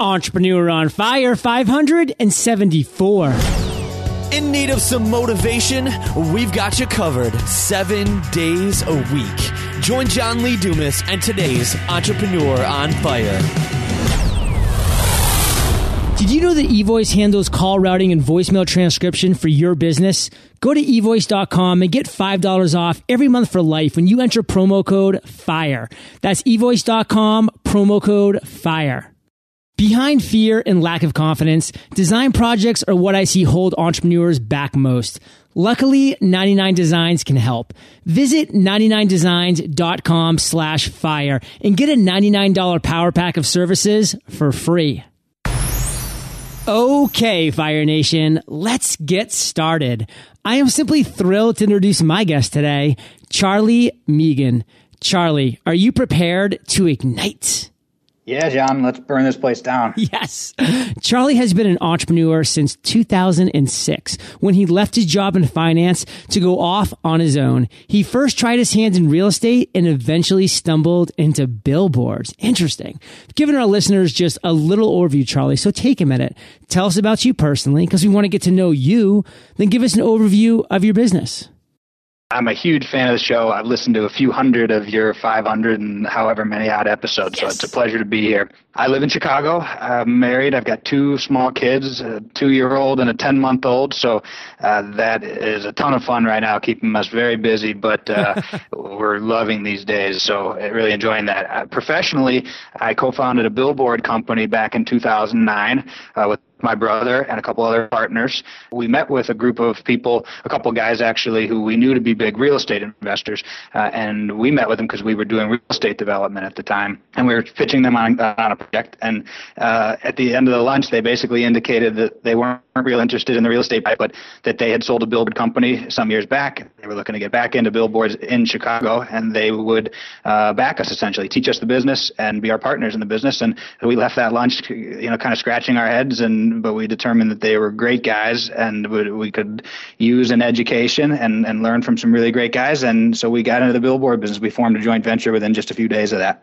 Entrepreneur on Fire 574. In need of some motivation? We've got you covered seven days a week. Join John Lee Dumas and today's Entrepreneur on Fire. Did you know that eVoice handles call routing and voicemail transcription for your business? Go to evoice.com and get $5 off every month for life when you enter promo code FIRE. That's evoice.com, promo code FIRE. Behind fear and lack of confidence, design projects are what I see hold entrepreneurs back most. Luckily, 99 Designs can help. Visit 99designs.com slash fire and get a $99 power pack of services for free. Okay, Fire Nation, let's get started. I am simply thrilled to introduce my guest today, Charlie Megan. Charlie, are you prepared to ignite? Yeah, John, let's burn this place down. Yes. Charlie has been an entrepreneur since 2006 when he left his job in finance to go off on his own. He first tried his hands in real estate and eventually stumbled into billboards. Interesting. Giving our listeners just a little overview, Charlie. So take a minute. Tell us about you personally because we want to get to know you. Then give us an overview of your business. I'm a huge fan of the show. I've listened to a few hundred of your 500 and however many odd episodes, yes. so it's a pleasure to be here. I live in Chicago. I'm married. I've got two small kids, a two year old and a 10 month old. So uh, that is a ton of fun right now, keeping us very busy, but uh, we're loving these days. So really enjoying that. Uh, professionally, I co founded a billboard company back in 2009 uh, with my brother and a couple other partners. We met with a group of people, a couple guys actually, who we knew to be big real estate investors, uh, and we met with them because we were doing real estate development at the time, and we were pitching them on, on a project. And uh, at the end of the lunch, they basically indicated that they weren't real interested in the real estate, but that they had sold a billboard company some years back. They were looking to get back into billboards in Chicago, and they would uh, back us essentially, teach us the business, and be our partners in the business. And we left that lunch, you know, kind of scratching our heads and but we determined that they were great guys and we could use an education and, and learn from some really great guys. And so we got into the billboard business. We formed a joint venture within just a few days of that.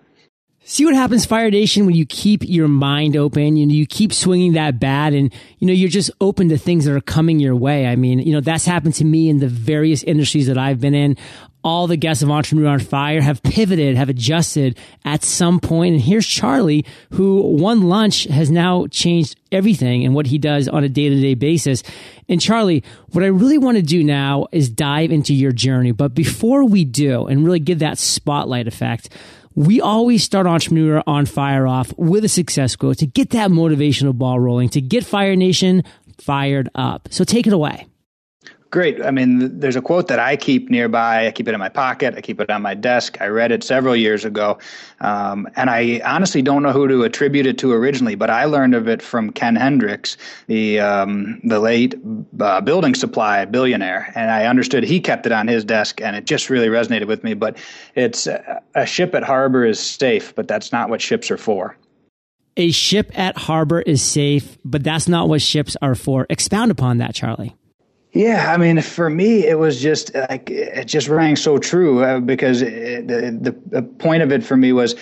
See what happens, Fire Nation, when you keep your mind open, you know, you keep swinging that bat and, you know, you're just open to things that are coming your way. I mean, you know, that's happened to me in the various industries that I've been in all the guests of Entrepreneur on Fire have pivoted, have adjusted at some point. And here's Charlie, who one lunch has now changed everything and what he does on a day to day basis. And Charlie, what I really want to do now is dive into your journey. But before we do and really give that spotlight effect, we always start Entrepreneur on Fire off with a success quote to get that motivational ball rolling, to get Fire Nation fired up. So take it away. Great. I mean, there's a quote that I keep nearby. I keep it in my pocket. I keep it on my desk. I read it several years ago. Um, and I honestly don't know who to attribute it to originally, but I learned of it from Ken Hendricks, the, um, the late uh, building supply billionaire. And I understood he kept it on his desk, and it just really resonated with me. But it's uh, a ship at harbor is safe, but that's not what ships are for. A ship at harbor is safe, but that's not what ships are for. Expound upon that, Charlie. Yeah, I mean, for me, it was just like it just rang so true uh, because it, the the point of it for me was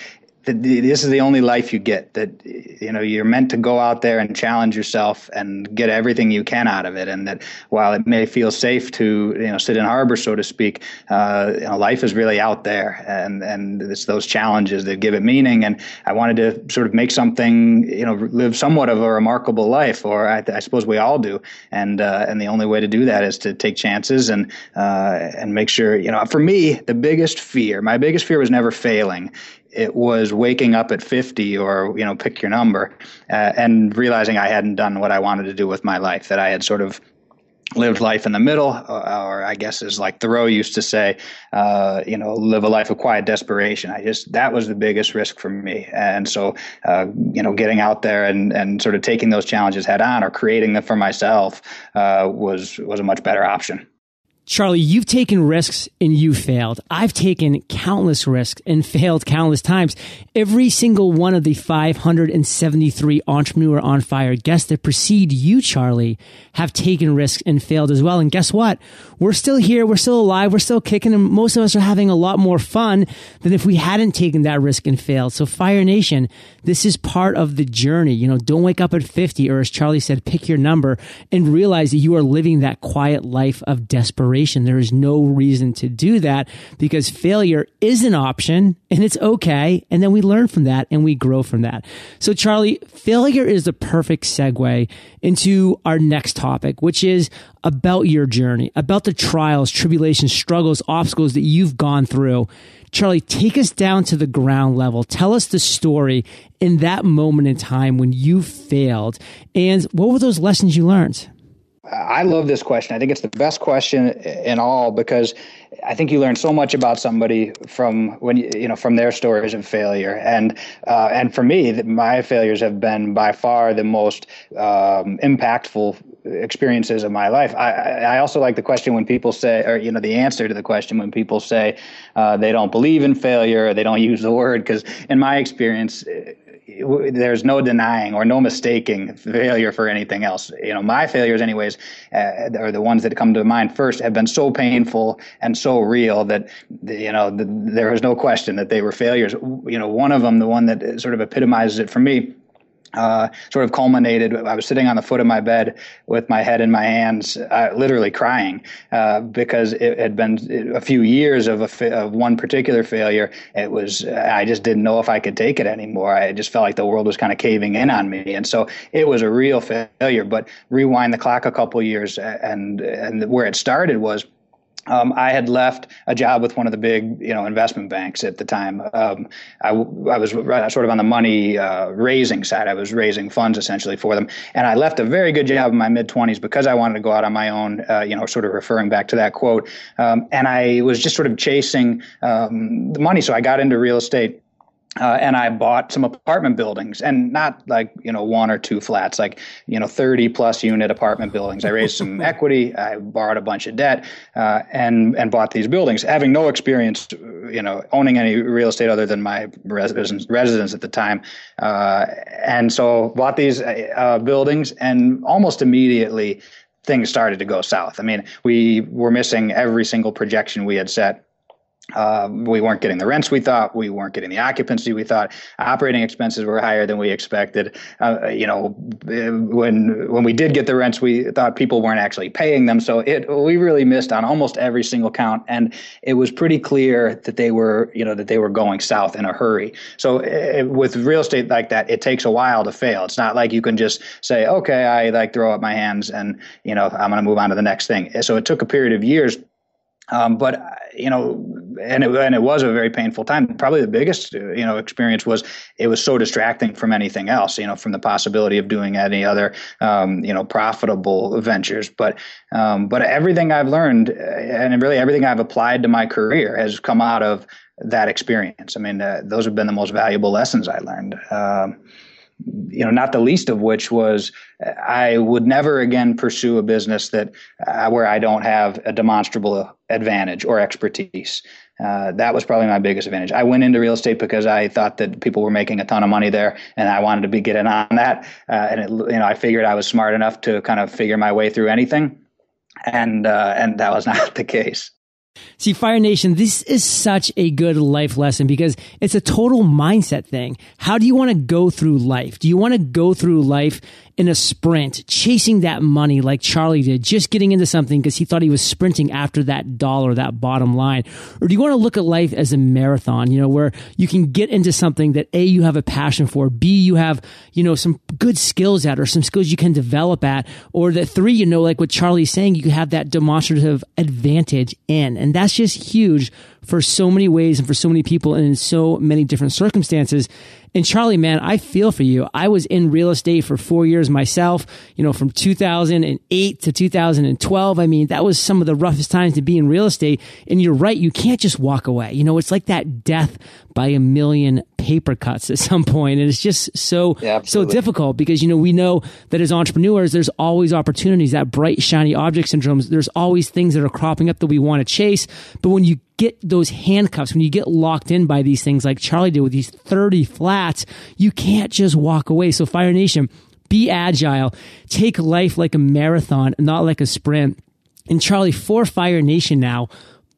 this is the only life you get that you know you're meant to go out there and challenge yourself and get everything you can out of it. And that while it may feel safe to you know sit in harbor so to speak uh, you know, life is really out there. And and it's those challenges that give it meaning. And I wanted to sort of make something you know live somewhat of a remarkable life or I, I suppose we all do. And uh, and the only way to do that is to take chances and uh, and make sure you know for me the biggest fear my biggest fear was never failing it was waking up at 50 or you know pick your number uh, and realizing i hadn't done what i wanted to do with my life that i had sort of lived life in the middle or, i guess as like thoreau used to say uh, you know live a life of quiet desperation. I just that was the biggest risk for me. And so uh, you know getting out there and, and sort of taking those challenges head on or creating them for myself uh, was was a much better option Charlie, you've taken risks and you failed. I've taken countless risks and failed countless times. Every single one of the 573 Entrepreneur on Fire guests that precede you, Charlie, have taken risks and failed as well. And guess what? We're still here. We're still alive. We're still kicking and most of us are having a lot more fun than if we hadn't taken that risk and failed. So Fire Nation, this is part of the journey. You know, don't wake up at 50 or as Charlie said, pick your number and realize that you are living that quiet life of desperation there is no reason to do that because failure is an option and it's okay. And then we learn from that and we grow from that. So Charlie, failure is the perfect segue into our next topic, which is about your journey, about the trials, tribulations, struggles, obstacles that you've gone through. Charlie, take us down to the ground level. Tell us the story in that moment in time when you failed and what were those lessons you learned? I love this question. I think it's the best question in all because I think you learn so much about somebody from when you, you know from their stories of failure. And uh, and for me, my failures have been by far the most um, impactful experiences of my life. I, I also like the question when people say, or you know, the answer to the question when people say uh, they don't believe in failure, or they don't use the word. Because in my experience, there's no denying or no mistaking failure for anything else. You know, my failures, anyways, uh, are the ones that come to mind first, have been so painful and so real that you know the, there is no question that they were failures. You know, one of them, the one that sort of epitomizes it for me uh, sort of culminated. I was sitting on the foot of my bed with my head in my hands, uh, literally crying uh, because it had been a few years of, a fa- of one particular failure. It was I just didn't know if I could take it anymore. I just felt like the world was kind of caving in on me, and so it was a real failure. But rewind the clock a couple years, and and where it started was um, I had left a job with one of the big, you know, investment banks at the time. Um, I, I, was sort of on the money uh, raising side. I was raising funds essentially for them, and I left a very good job in my mid twenties because I wanted to go out on my own. Uh, you know, sort of referring back to that quote. Um, and I was just sort of chasing um, the money, so I got into real estate uh, and I bought some apartment buildings and not like, you know, one or two flats, like, you know, 30 plus unit apartment buildings. I raised some equity. I borrowed a bunch of debt, uh, and, and bought these buildings having no experience, you know, owning any real estate other than my residence, residence at the time. Uh, and so bought these uh, buildings and almost immediately things started to go south. I mean, we were missing every single projection we had set uh, we weren't getting the rents we thought. We weren't getting the occupancy we thought. Operating expenses were higher than we expected. Uh, you know, when when we did get the rents, we thought people weren't actually paying them. So it we really missed on almost every single count, and it was pretty clear that they were you know that they were going south in a hurry. So it, with real estate like that, it takes a while to fail. It's not like you can just say, okay, I like throw up my hands and you know I'm going to move on to the next thing. So it took a period of years um, but you know, and it, and it was a very painful time. Probably the biggest you know experience was it was so distracting from anything else. You know, from the possibility of doing any other um, you know profitable ventures. But um, but everything I've learned and really everything I've applied to my career has come out of that experience. I mean, uh, those have been the most valuable lessons I learned. You know, not the least of which was I would never again pursue a business that uh, where I don't have a demonstrable advantage or expertise. Uh, that was probably my biggest advantage. I went into real estate because I thought that people were making a ton of money there, and I wanted to be getting on that. Uh, and it, you know, I figured I was smart enough to kind of figure my way through anything, and uh, and that was not the case. See, Fire Nation, this is such a good life lesson because it's a total mindset thing. How do you want to go through life? Do you want to go through life in a sprint, chasing that money like Charlie did, just getting into something because he thought he was sprinting after that dollar, that bottom line? Or do you want to look at life as a marathon, you know, where you can get into something that A, you have a passion for, B, you have, you know, some good skills at or some skills you can develop at, or that three, you know, like what Charlie's saying, you have that demonstrative advantage in. And that's just huge for so many ways and for so many people and in so many different circumstances. And Charlie, man, I feel for you. I was in real estate for four years myself, you know, from 2008 to 2012. I mean, that was some of the roughest times to be in real estate. And you're right. You can't just walk away. You know, it's like that death by a million paper cuts at some point. And it's just so, yeah, so difficult because, you know, we know that as entrepreneurs, there's always opportunities, that bright, shiny object syndromes. There's always things that are cropping up that we want to chase. But when you get those handcuffs, when you get locked in by these things like Charlie did with these 30 flats, you can't just walk away. So Fire Nation, be agile, take life like a marathon, not like a sprint. And Charlie, for Fire Nation now,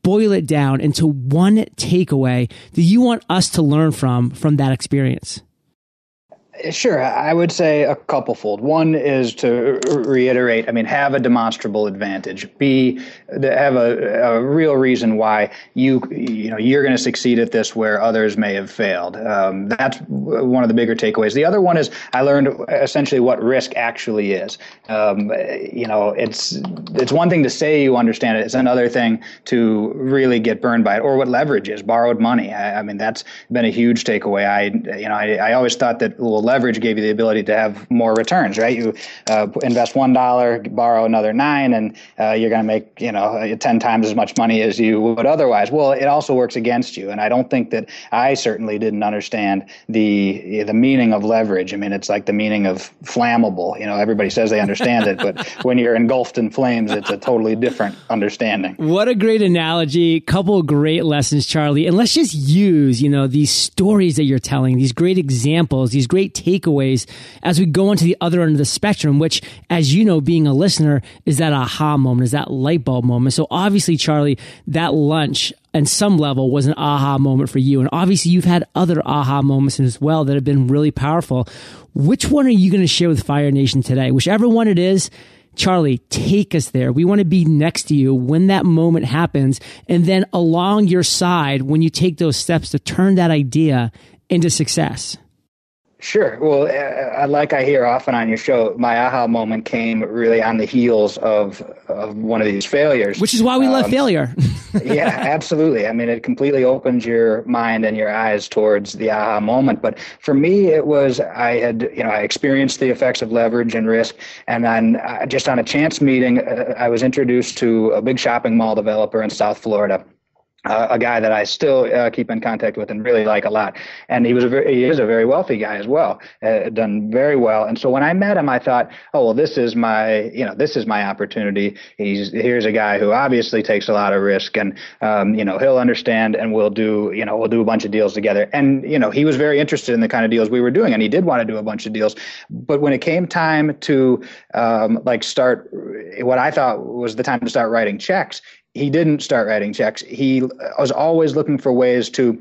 boil it down into one takeaway that you want us to learn from from that experience. Sure, I would say a couple fold. One is to reiterate. I mean, have a demonstrable advantage. Be have a, a real reason why you you know you're going to succeed at this where others may have failed. Um, that's one of the bigger takeaways. The other one is I learned essentially what risk actually is. Um, you know, it's it's one thing to say you understand it. It's another thing to really get burned by it, or what leverage is. Borrowed money. I, I mean, that's been a huge takeaway. I you know I, I always thought that well leverage gave you the ability to have more returns, right? You uh, invest one dollar, borrow another nine, and uh, you're going to make you know ten times as much money as you would otherwise. Well, it also works against you, and I don't think that I certainly didn't understand the the meaning of leverage. I mean, it's like the meaning of flammable. You know, everybody says they understand it, but when you're engulfed in flames, it's a totally different understanding. What a great analogy! Couple great lessons, Charlie, and let's just use you know these stories that you're telling, these great examples, these great takeaways as we go into the other end of the spectrum, which, as you know, being a listener, is that aha moment, is that light bulb moment. So obviously, Charlie, that lunch and some level was an aha moment for you. And obviously, you've had other aha moments as well that have been really powerful. Which one are you going to share with Fire Nation today? Whichever one it is, Charlie, take us there. We want to be next to you when that moment happens. And then along your side, when you take those steps to turn that idea into success. Sure. Well, uh, like I hear often on your show, my aha moment came really on the heels of of one of these failures. Which is why we um, love failure. yeah, absolutely. I mean, it completely opens your mind and your eyes towards the aha moment. But for me, it was I had you know I experienced the effects of leverage and risk, and then uh, just on a chance meeting, uh, I was introduced to a big shopping mall developer in South Florida uh, a guy that I still uh, keep in contact with and really like a lot. And he was a very, he is a very wealthy guy as well, uh, done very well. And so when I met him, I thought, oh well, this is my you know this is my opportunity. He's here's a guy who obviously takes a lot of risk, and um, you know he'll understand, and we'll do you know we'll do a bunch of deals together. And you know he was very interested in the kind of deals we were doing, and he did want to do a bunch of deals. But when it came time to um, like start what I thought was the time to start writing checks, he didn't start writing checks. He was always looking for ways to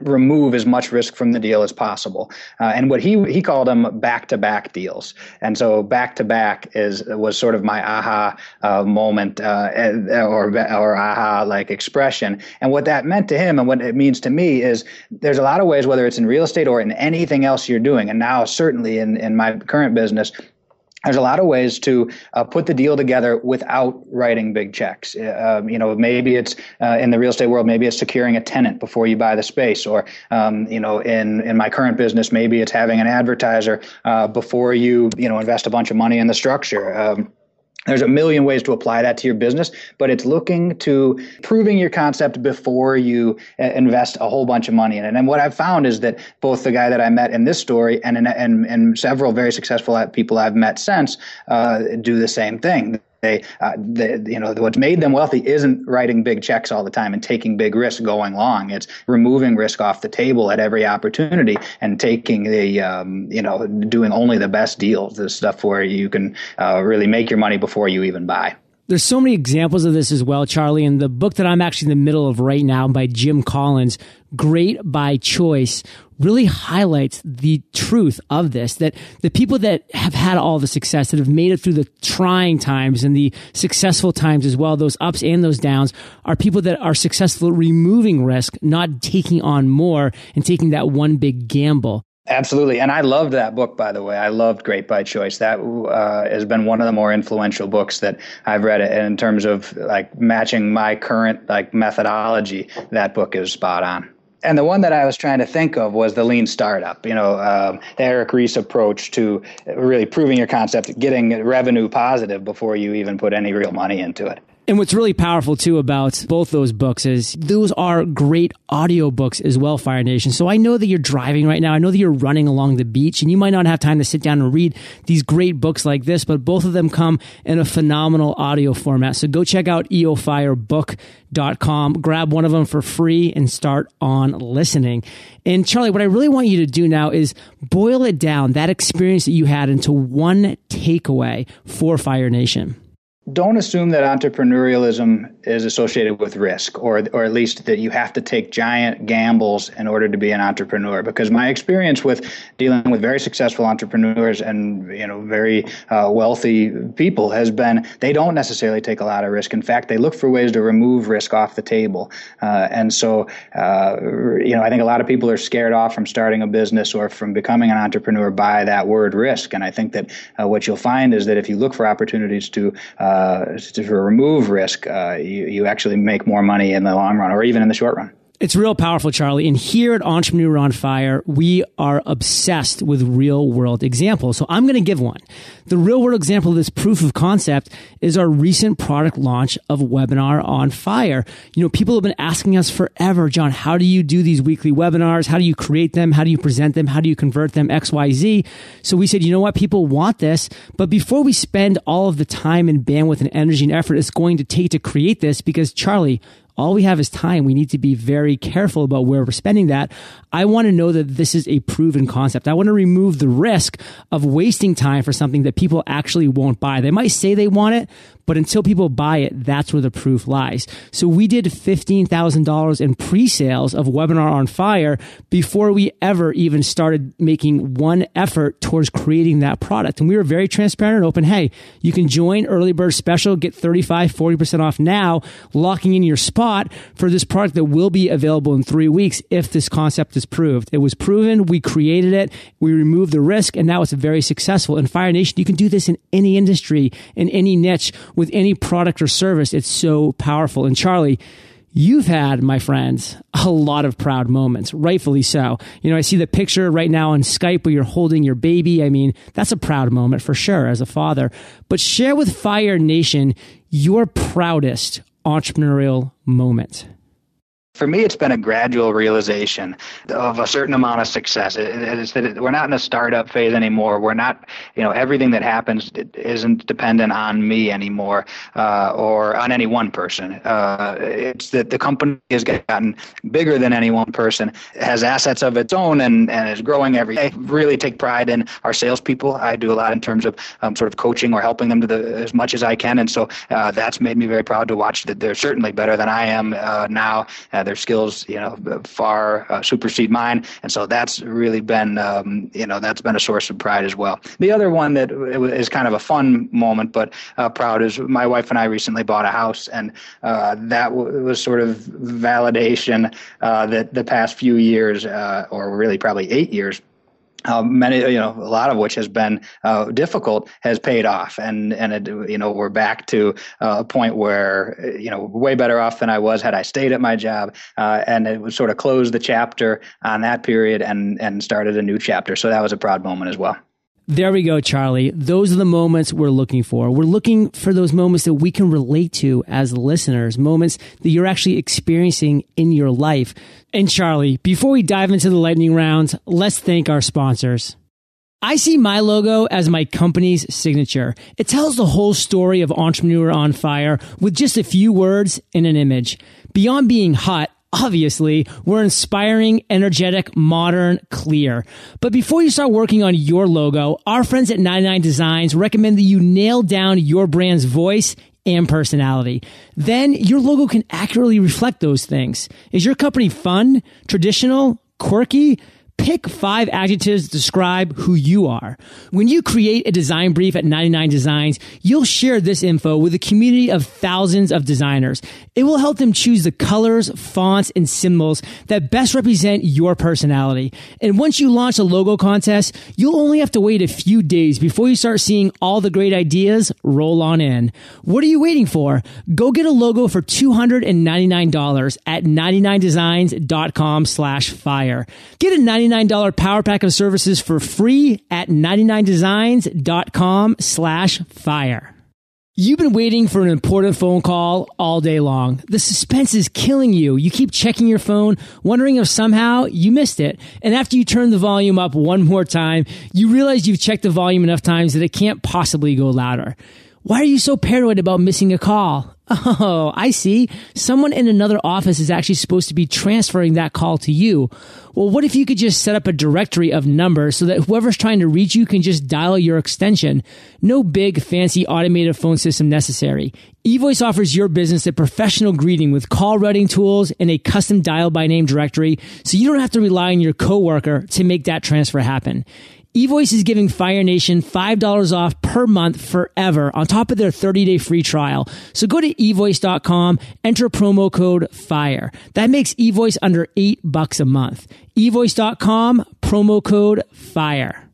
remove as much risk from the deal as possible. Uh, and what he he called them back to back deals. And so back to back is was sort of my aha uh, moment uh, or or aha like expression. And what that meant to him and what it means to me is there's a lot of ways whether it's in real estate or in anything else you're doing. And now certainly in in my current business there's a lot of ways to uh, put the deal together without writing big checks. Uh, um, you know, maybe it's uh, in the real estate world, maybe it's securing a tenant before you buy the space, or um, you know, in in my current business, maybe it's having an advertiser uh, before you you know invest a bunch of money in the structure. Um, there's a million ways to apply that to your business, but it's looking to proving your concept before you uh, invest a whole bunch of money in it. And what I've found is that both the guy that I met in this story and and, and several very successful people I've met since uh, do the same thing they, uh, the, you know, what's made them wealthy isn't writing big checks all the time and taking big risks going long. It's removing risk off the table at every opportunity and taking the, um, you know, doing only the best deals, the stuff where you can uh, really make your money before you even buy. There's so many examples of this as well, Charlie. And the book that I'm actually in the middle of right now by Jim Collins, Great by Choice, really highlights the truth of this that the people that have had all the success, that have made it through the trying times and the successful times as well, those ups and those downs, are people that are successful at removing risk, not taking on more and taking that one big gamble. Absolutely, and I loved that book. By the way, I loved Great by Choice. That uh, has been one of the more influential books that I've read. In terms of like matching my current like methodology, that book is spot on. And the one that I was trying to think of was the lean startup. You know, um, the Eric Ries approach to really proving your concept, getting revenue positive before you even put any real money into it. And what's really powerful too about both those books is those are great audio books as well, Fire Nation. So I know that you're driving right now. I know that you're running along the beach and you might not have time to sit down and read these great books like this, but both of them come in a phenomenal audio format. So go check out eofirebook.com, grab one of them for free and start on listening. And Charlie, what I really want you to do now is boil it down, that experience that you had into one takeaway for Fire Nation don't assume that entrepreneurialism is associated with risk or or at least that you have to take giant gambles in order to be an entrepreneur. Because my experience with dealing with very successful entrepreneurs and you know very uh, wealthy people has been they don't necessarily take a lot of risk. In fact they look for ways to remove risk off the table. Uh, and so uh, you know I think a lot of people are scared off from starting a business or from becoming an entrepreneur by that word risk. And I think that uh, what you'll find is that if you look for opportunities to uh, uh, to remove risk, uh, you, you actually make more money in the long run or even in the short run. It's real powerful, Charlie. And here at Entrepreneur on Fire, we are obsessed with real world examples. So I'm going to give one. The real world example of this proof of concept is our recent product launch of Webinar on Fire. You know, people have been asking us forever, John, how do you do these weekly webinars? How do you create them? How do you present them? How do you convert them? X, Y, Z. So we said, you know what? People want this. But before we spend all of the time and bandwidth and energy and effort it's going to take to create this, because Charlie, all we have is time. We need to be very careful about where we're spending that. I want to know that this is a proven concept. I want to remove the risk of wasting time for something that people actually won't buy. They might say they want it, but until people buy it, that's where the proof lies. So we did $15,000 in pre-sales of Webinar on Fire before we ever even started making one effort towards creating that product. And we were very transparent and open. Hey, you can join early bird special, get 35, 40% off now, locking in your spot for this product that will be available in three weeks if this concept is proved. It was proven. We created it. We removed the risk and now it's very successful. In Fire Nation, you can do this in any industry, in any niche with any product or service. It's so powerful. And Charlie, You've had, my friends, a lot of proud moments, rightfully so. You know, I see the picture right now on Skype where you're holding your baby. I mean, that's a proud moment for sure as a father. But share with Fire Nation your proudest entrepreneurial moment for me, it's been a gradual realization of a certain amount of success. It, it's that it, we're not in a startup phase anymore. We're not, you know, everything that happens isn't dependent on me anymore uh, or on any one person. Uh, it's that the company has gotten bigger than any one person, has assets of its own, and, and is growing every day. Really take pride in our salespeople. I do a lot in terms of um, sort of coaching or helping them to the as much as I can, and so uh, that's made me very proud to watch that they're certainly better than I am uh, now. Uh, their skills, you know, far uh, supersede mine, and so that's really been, um, you know, that's been a source of pride as well. The other one that is kind of a fun moment, but uh, proud is my wife and I recently bought a house, and uh, that w- was sort of validation uh, that the past few years, uh, or really probably eight years, uh, many, you know, a lot of which has been uh, difficult, has paid off, and and it, you know we're back to uh, a point where you know way better off than I was had I stayed at my job, uh, and it was sort of closed the chapter on that period and and started a new chapter. So that was a proud moment as well. There we go, Charlie. Those are the moments we're looking for. We're looking for those moments that we can relate to as listeners, moments that you're actually experiencing in your life. And Charlie, before we dive into the lightning rounds, let's thank our sponsors. I see my logo as my company's signature. It tells the whole story of Entrepreneur on Fire with just a few words and an image. Beyond being hot, Obviously, we're inspiring, energetic, modern, clear. But before you start working on your logo, our friends at 99 Designs recommend that you nail down your brand's voice and personality. Then your logo can accurately reflect those things. Is your company fun, traditional, quirky? Pick five adjectives to describe who you are. When you create a design brief at 99 Designs, you'll share this info with a community of thousands of designers. It will help them choose the colors, fonts, and symbols that best represent your personality. And once you launch a logo contest, you'll only have to wait a few days before you start seeing all the great ideas roll on in. What are you waiting for? Go get a logo for $299 at 99designs.com slash fire. Get a 99 $99 power pack of services for free at 99designs.com slash fire. You've been waiting for an important phone call all day long. The suspense is killing you. You keep checking your phone, wondering if somehow you missed it. And after you turn the volume up one more time, you realize you've checked the volume enough times that it can't possibly go louder. Why are you so paranoid about missing a call? Oh, I see. Someone in another office is actually supposed to be transferring that call to you. Well, what if you could just set up a directory of numbers so that whoever's trying to reach you can just dial your extension? No big fancy automated phone system necessary. eVoice offers your business a professional greeting with call routing tools and a custom dial by name directory so you don't have to rely on your coworker to make that transfer happen eVoice is giving Fire Nation $5 off per month forever on top of their 30 day free trial. So go to evoice.com, enter promo code FIRE. That makes eVoice under eight bucks a month. evoice.com, promo code FIRE.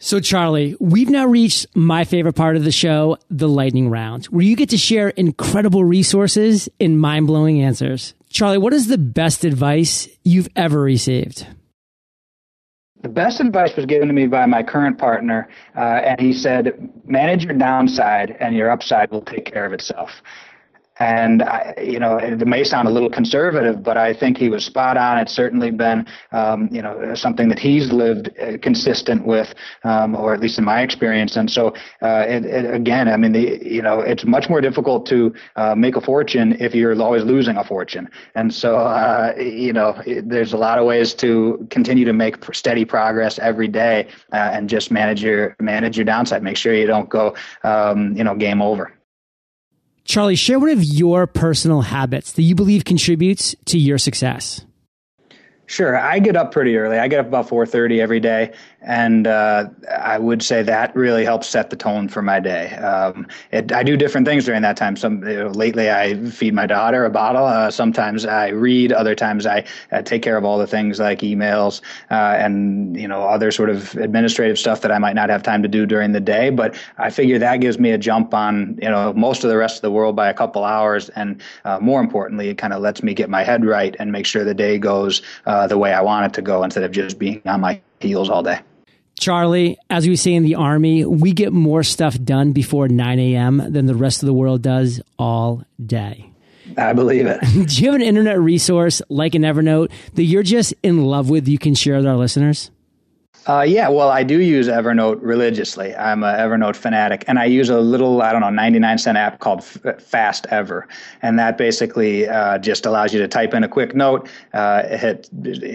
So, Charlie, we've now reached my favorite part of the show, the lightning round, where you get to share incredible resources and mind blowing answers. Charlie, what is the best advice you've ever received? The best advice was given to me by my current partner, uh, and he said, manage your downside and your upside will take care of itself. And I, you know, it may sound a little conservative, but I think he was spot on. It's certainly been, um, you know, something that he's lived uh, consistent with, um, or at least in my experience. And so, uh, it, it, again, I mean, the, you know, it's much more difficult to uh, make a fortune if you're always losing a fortune. And so, uh, you know, it, there's a lot of ways to continue to make steady progress every day, uh, and just manage your manage your downside. Make sure you don't go, um, you know, game over. Charlie, share one of your personal habits that you believe contributes to your success. Sure, I get up pretty early. I get up about 4:30 every day, and uh, I would say that really helps set the tone for my day. Um, it, I do different things during that time. Some you know, lately, I feed my daughter a bottle. Uh, sometimes I read. Other times, I uh, take care of all the things like emails uh, and you know other sort of administrative stuff that I might not have time to do during the day. But I figure that gives me a jump on you know most of the rest of the world by a couple hours, and uh, more importantly, it kind of lets me get my head right and make sure the day goes uh, the way I want it to go instead of just being on my heels all day. Charlie, as we say in the Army, we get more stuff done before 9 a.m. than the rest of the world does all day. I believe it. Do you have an internet resource like an Evernote that you're just in love with you can share with our listeners? Uh, yeah, well, I do use Evernote religiously. I'm an Evernote fanatic, and I use a little, I don't know, 99 cent app called F- Fast Ever, and that basically uh, just allows you to type in a quick note, uh, hit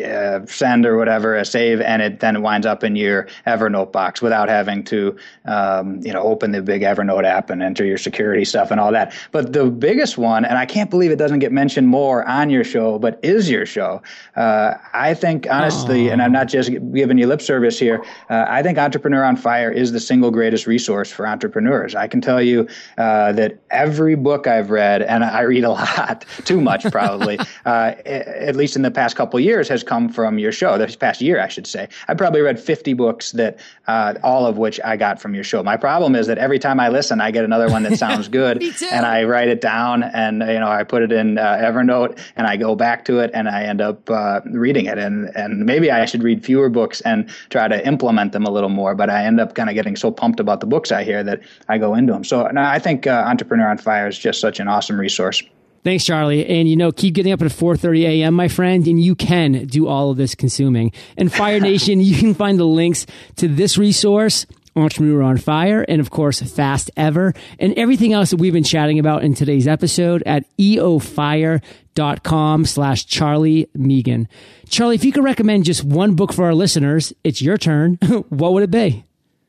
uh, send or whatever, a save, and it then winds up in your Evernote box without having to, um, you know, open the big Evernote app and enter your security stuff and all that. But the biggest one, and I can't believe it doesn't get mentioned more on your show, but is your show. Uh, I think honestly, Aww. and I'm not just giving you lip service service here. Uh, I think Entrepreneur on Fire is the single greatest resource for entrepreneurs. I can tell you uh, that every book I've read, and I read a lot, too much probably, uh, at least in the past couple years, has come from your show. This past year, I should say. I probably read 50 books that uh, all of which I got from your show. My problem is that every time I listen, I get another one that sounds good, and I write it down, and you know I put it in uh, Evernote, and I go back to it, and I end up uh, reading it. And and maybe I should read fewer books and try to implement them a little more. But I end up kind of getting so pumped about the books I hear that I go into them. So no, I think uh, Entrepreneur on Fire is just such an awesome resource. Thanks, Charlie. And you know, keep getting up at 4:30 a.m., my friend, and you can do all of this consuming. And Fire Nation, you can find the links to this resource Entrepreneur on Fire, and of course, Fast Ever, and everything else that we've been chatting about in today's episode at eofire.com slash Charlie Megan. Charlie, if you could recommend just one book for our listeners, it's your turn. what would it be?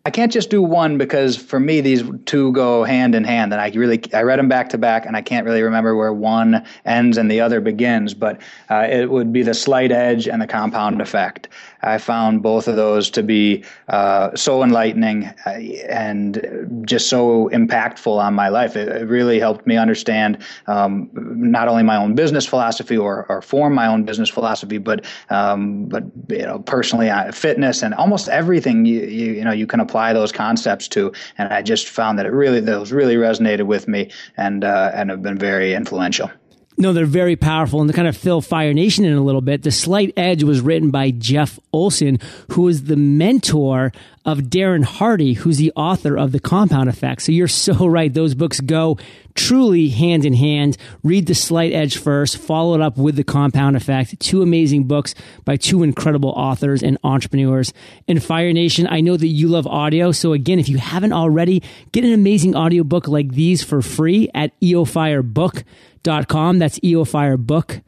I can't just do one because for me these two go hand in hand, and I really I read them back to back, and I can't really remember where one ends and the other begins. But uh, it would be the slight edge and the compound effect. I found both of those to be uh, so enlightening uh, and just so impactful on my life. It, it really helped me understand um, not only my own business philosophy or, or form my own business philosophy, but um, but you know personally uh, fitness and almost everything you, you you know you can apply those concepts to. And I just found that it really those really resonated with me and uh, and have been very influential. No, they're very powerful. And to kind of fill Fire Nation in a little bit, The Slight Edge was written by Jeff Olson, who is the mentor of Darren Hardy, who's the author of The Compound Effect. So you're so right. Those books go truly hand in hand. Read The Slight Edge first, follow it up with The Compound Effect. Two amazing books by two incredible authors and entrepreneurs. And Fire Nation, I know that you love audio. So again, if you haven't already, get an amazing audiobook like these for free at eofirebook.com. That's eofirebook.com.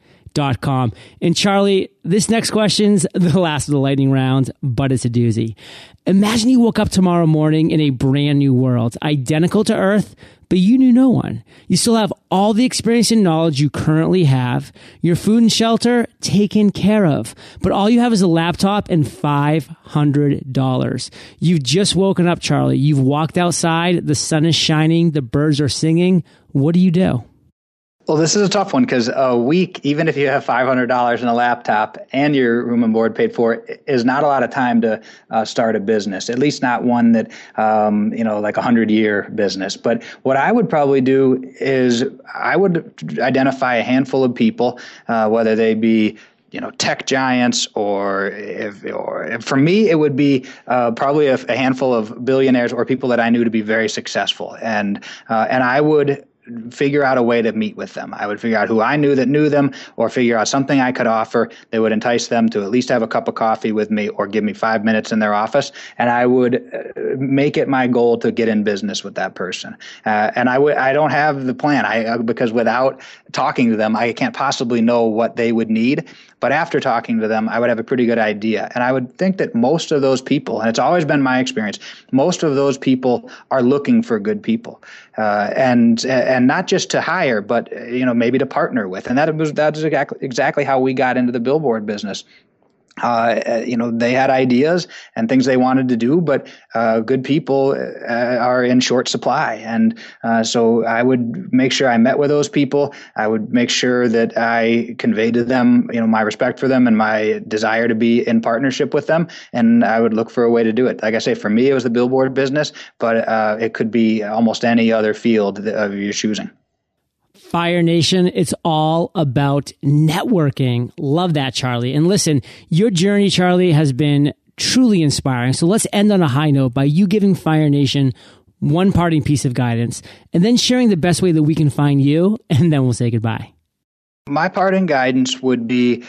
And Charlie, this next question's the last of the lightning round, but it's a doozy. Imagine you woke up tomorrow morning in a brand new world, identical to Earth, but you knew no one. You still have all the experience and knowledge you currently have, your food and shelter taken care of, but all you have is a laptop and $500. You've just woken up, Charlie. You've walked outside, the sun is shining, the birds are singing. What do you do? Well, this is a tough one because a week, even if you have five hundred dollars in a laptop and your room and board paid for, is not a lot of time to uh, start a business. At least not one that um, you know, like a hundred year business. But what I would probably do is I would identify a handful of people, uh, whether they be you know tech giants or if, or if for me it would be uh, probably a, a, handful of billionaires or people that I knew to be very successful and uh, and I would figure out a way to meet with them. I would figure out who I knew that knew them or figure out something I could offer that would entice them to at least have a cup of coffee with me or give me five minutes in their office. And I would uh, make it my goal to get in business with that person. Uh, and I would, I don't have the plan. I, uh, because without talking to them, I can't possibly know what they would need. But after talking to them, I would have a pretty good idea. And I would think that most of those people, and it's always been my experience, most of those people are looking for good people. Uh, and and not just to hire, but you know maybe to partner with, and that was that is exactly exactly how we got into the billboard business uh, you know, they had ideas and things they wanted to do, but uh, good people uh, are in short supply. And uh, so I would make sure I met with those people. I would make sure that I conveyed to them, you know, my respect for them and my desire to be in partnership with them. And I would look for a way to do it. Like I say, for me, it was the billboard business, but uh, it could be almost any other field of your choosing. Fire Nation, it's all about networking. Love that, Charlie. And listen, your journey, Charlie, has been truly inspiring. So let's end on a high note by you giving Fire Nation one parting piece of guidance and then sharing the best way that we can find you, and then we'll say goodbye. My parting guidance would be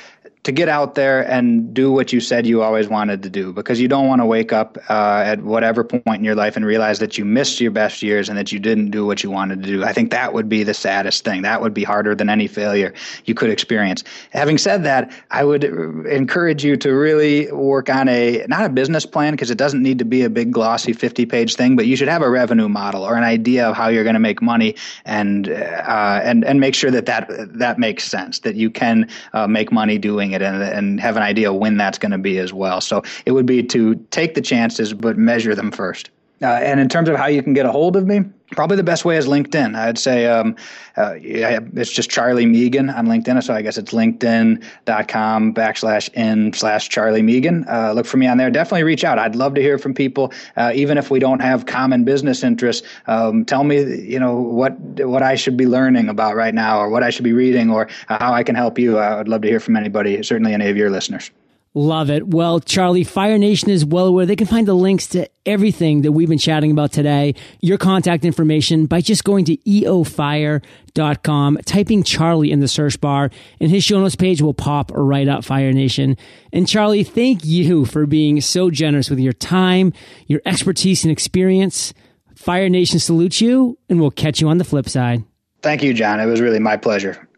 to get out there and do what you said you always wanted to do because you don't want to wake up uh, at whatever point in your life and realize that you missed your best years and that you didn't do what you wanted to do. I think that would be the saddest thing. That would be harder than any failure you could experience. Having said that, I would encourage you to really work on a not a business plan because it doesn't need to be a big glossy 50 page thing, but you should have a revenue model or an idea of how you're going to make money and uh, and and make sure that that that makes sense that you can uh, make money doing doing it and, and have an idea when that's going to be as well. So it would be to take the chances, but measure them first. Uh, and in terms of how you can get a hold of me, probably the best way is LinkedIn. I'd say um, uh, it's just Charlie Megan on LinkedIn. So I guess it's linkedin.com backslash in slash Charlie Megan. Uh, look for me on there. Definitely reach out. I'd love to hear from people, uh, even if we don't have common business interests. Um, tell me, you know, what what I should be learning about right now, or what I should be reading, or how I can help you. I would love to hear from anybody, certainly any of your listeners. Love it. Well, Charlie, Fire Nation is well aware they can find the links to everything that we've been chatting about today, your contact information by just going to eofire.com, typing Charlie in the search bar, and his show notes page will pop right up Fire Nation. And Charlie, thank you for being so generous with your time, your expertise and experience. Fire Nation salutes you, and we'll catch you on the flip side. Thank you, John. It was really my pleasure.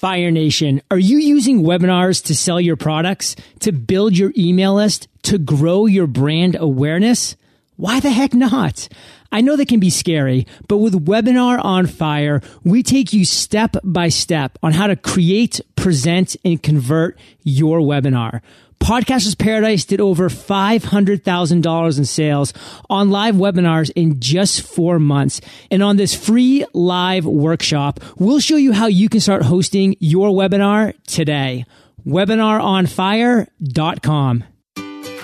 Fire Nation, are you using webinars to sell your products, to build your email list, to grow your brand awareness? Why the heck not? I know that can be scary, but with Webinar on Fire, we take you step by step on how to create, present, and convert your webinar. Podcasters Paradise did over $500,000 in sales on live webinars in just four months. And on this free live workshop, we'll show you how you can start hosting your webinar today. WebinarOnFire.com.